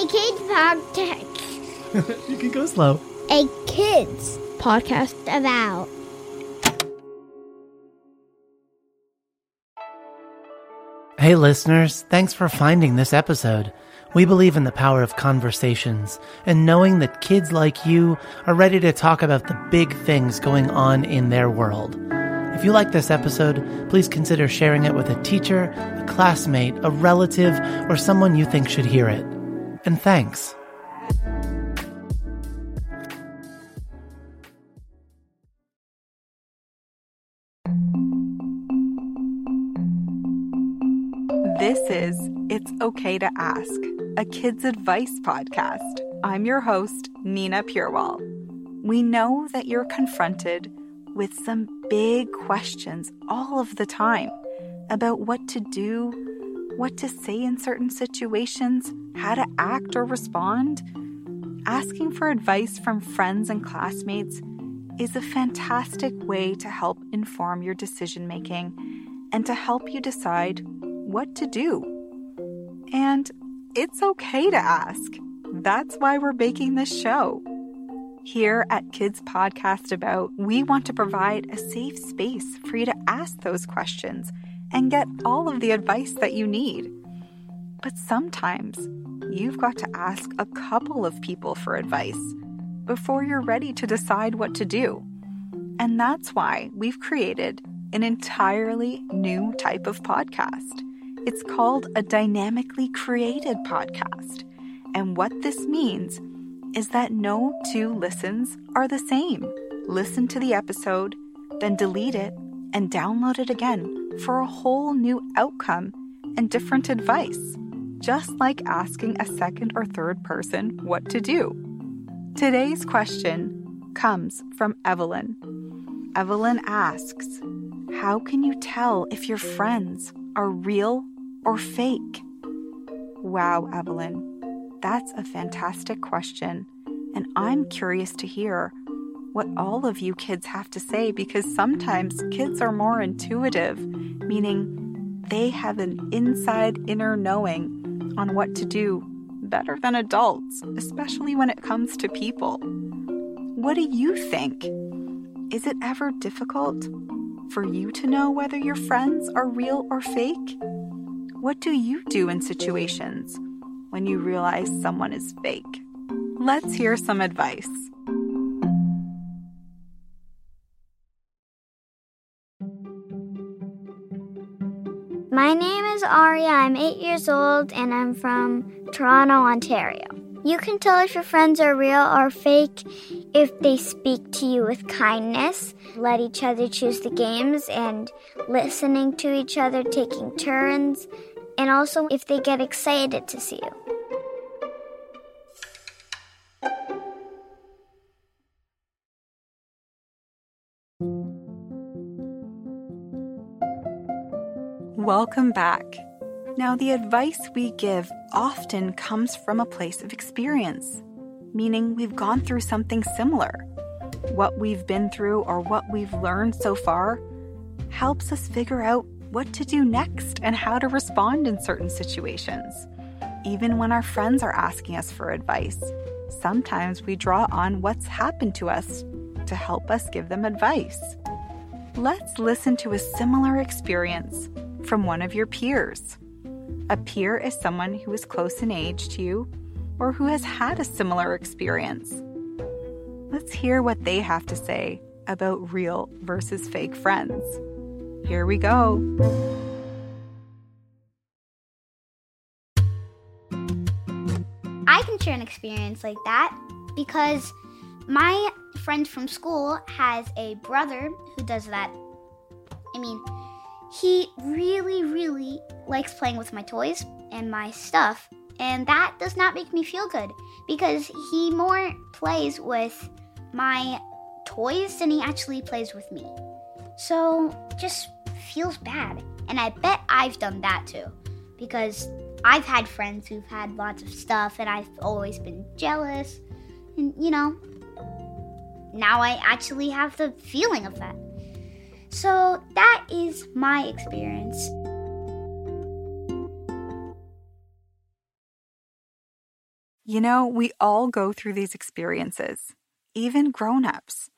A kids podcast. you can go slow. A kids podcast about. Hey, listeners, thanks for finding this episode. We believe in the power of conversations and knowing that kids like you are ready to talk about the big things going on in their world. If you like this episode, please consider sharing it with a teacher, a classmate, a relative, or someone you think should hear it. And thanks. This is It's Okay to Ask, a kids' advice podcast. I'm your host, Nina Purewal. We know that you're confronted with some big questions all of the time about what to do, what to say in certain situations, how to act or respond. Asking for advice from friends and classmates is a fantastic way to help inform your decision making and to help you decide what to do. And it's okay to ask. That's why we're making this show. Here at Kids Podcast About, we want to provide a safe space for you to ask those questions and get all of the advice that you need. But sometimes you've got to ask a couple of people for advice before you're ready to decide what to do. And that's why we've created an entirely new type of podcast. It's called a dynamically created podcast. And what this means is that no two listens are the same. Listen to the episode, then delete it and download it again for a whole new outcome and different advice, just like asking a second or third person what to do. Today's question comes from Evelyn. Evelyn asks, How can you tell if your friends are real or fake? Wow, Evelyn, that's a fantastic question. And I'm curious to hear what all of you kids have to say because sometimes kids are more intuitive, meaning they have an inside inner knowing on what to do better than adults, especially when it comes to people. What do you think? Is it ever difficult for you to know whether your friends are real or fake? What do you do in situations when you realize someone is fake? Let's hear some advice. My name is Aria. I'm eight years old and I'm from Toronto, Ontario. You can tell if your friends are real or fake if they speak to you with kindness, let each other choose the games, and listening to each other, taking turns, and also if they get excited to see you. Welcome back. Now, the advice we give often comes from a place of experience, meaning we've gone through something similar. What we've been through or what we've learned so far helps us figure out what to do next and how to respond in certain situations. Even when our friends are asking us for advice, sometimes we draw on what's happened to us to help us give them advice. Let's listen to a similar experience from one of your peers. A peer is someone who is close in age to you or who has had a similar experience. Let's hear what they have to say about real versus fake friends. Here we go. I can share an experience like that because my friend from school has a brother who does that. I mean, he really, really likes playing with my toys and my stuff, and that does not make me feel good because he more plays with my toys than he actually plays with me. So, just feels bad. And I bet I've done that too because I've had friends who've had lots of stuff and I've always been jealous. And, you know, now I actually have the feeling of that. So that is my experience. You know, we all go through these experiences, even grown ups.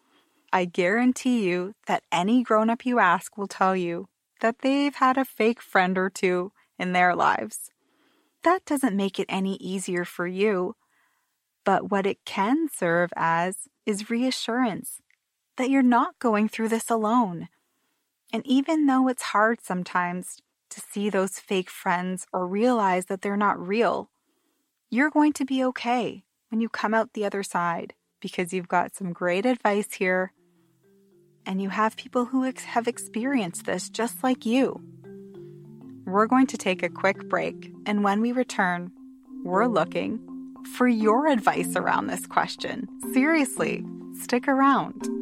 I guarantee you that any grown up you ask will tell you that they've had a fake friend or two in their lives. That doesn't make it any easier for you, but what it can serve as is reassurance that you're not going through this alone. And even though it's hard sometimes to see those fake friends or realize that they're not real, you're going to be okay when you come out the other side because you've got some great advice here and you have people who ex- have experienced this just like you. We're going to take a quick break, and when we return, we're looking for your advice around this question. Seriously, stick around.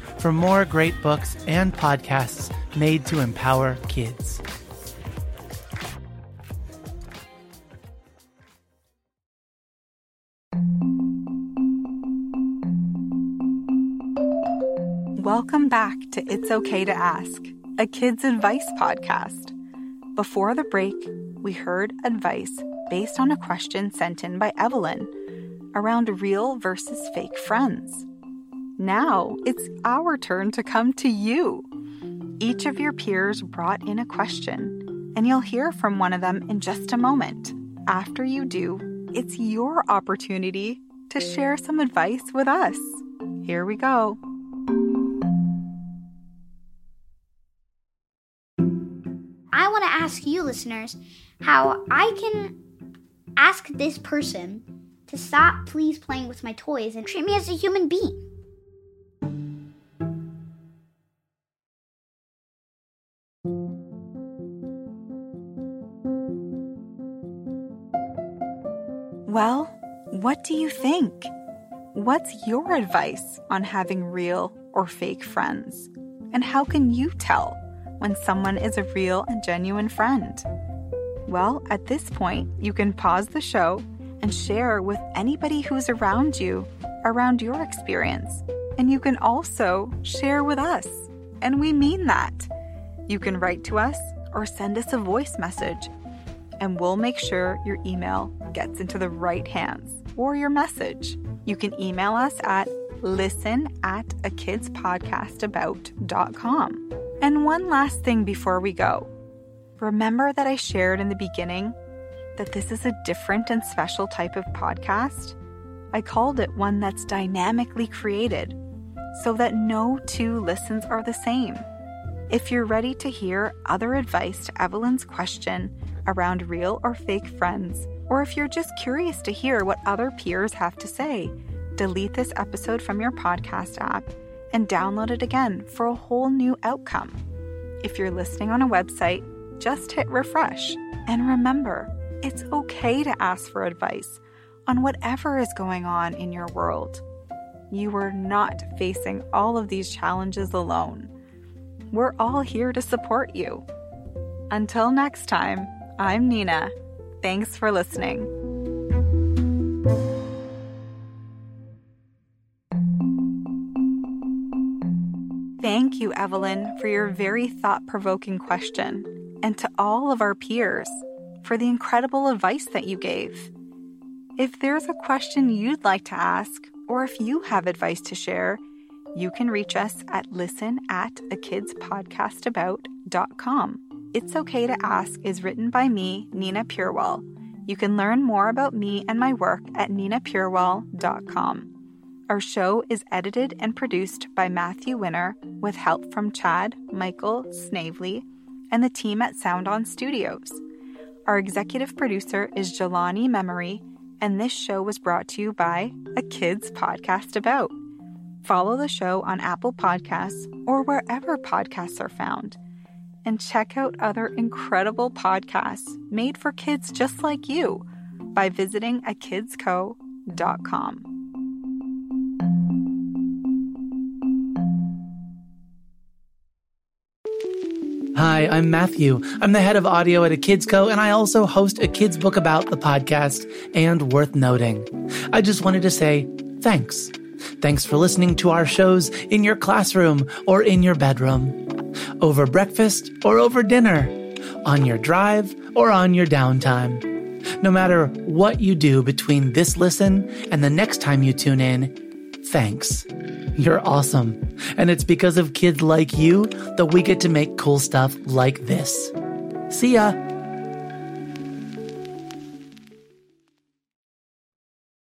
for more great books and podcasts made to empower kids. Welcome back to It's Okay to Ask, a kids' advice podcast. Before the break, we heard advice based on a question sent in by Evelyn around real versus fake friends. Now it's our turn to come to you. Each of your peers brought in a question, and you'll hear from one of them in just a moment. After you do, it's your opportunity to share some advice with us. Here we go. I want to ask you, listeners, how I can ask this person to stop please playing with my toys and treat me as a human being. What do you think? What's your advice on having real or fake friends? And how can you tell when someone is a real and genuine friend? Well, at this point, you can pause the show and share with anybody who's around you around your experience. And you can also share with us. And we mean that. You can write to us or send us a voice message, and we'll make sure your email gets into the right hands or your message. You can email us at listen at a kidspodcastabout.com. And one last thing before we go. Remember that I shared in the beginning that this is a different and special type of podcast? I called it one that's dynamically created so that no two listens are the same. If you're ready to hear other advice to Evelyn's question around real or fake friends, or if you're just curious to hear what other peers have to say, delete this episode from your podcast app and download it again for a whole new outcome. If you're listening on a website, just hit refresh. And remember, it's okay to ask for advice on whatever is going on in your world. You are not facing all of these challenges alone. We're all here to support you. Until next time, I'm Nina. Thanks for listening. Thank you, Evelyn, for your very thought provoking question, and to all of our peers for the incredible advice that you gave. If there's a question you'd like to ask, or if you have advice to share, you can reach us at listen at a kidspodcastabout.com. It's Okay to Ask is written by me, Nina Purewal. You can learn more about me and my work at ninapurewal.com. Our show is edited and produced by Matthew Winner with help from Chad, Michael, Snavely, and the team at Sound On Studios. Our executive producer is Jelani Memory, and this show was brought to you by A Kids Podcast About. Follow the show on Apple Podcasts or wherever podcasts are found. And check out other incredible podcasts made for kids just like you by visiting a akidsco.com. Hi, I'm Matthew. I'm the head of audio at a Kids Co, and I also host a kids book about the podcast. And worth noting, I just wanted to say thanks. Thanks for listening to our shows in your classroom or in your bedroom, over breakfast or over dinner, on your drive or on your downtime. No matter what you do between this listen and the next time you tune in, thanks. You're awesome. And it's because of kids like you that we get to make cool stuff like this. See ya.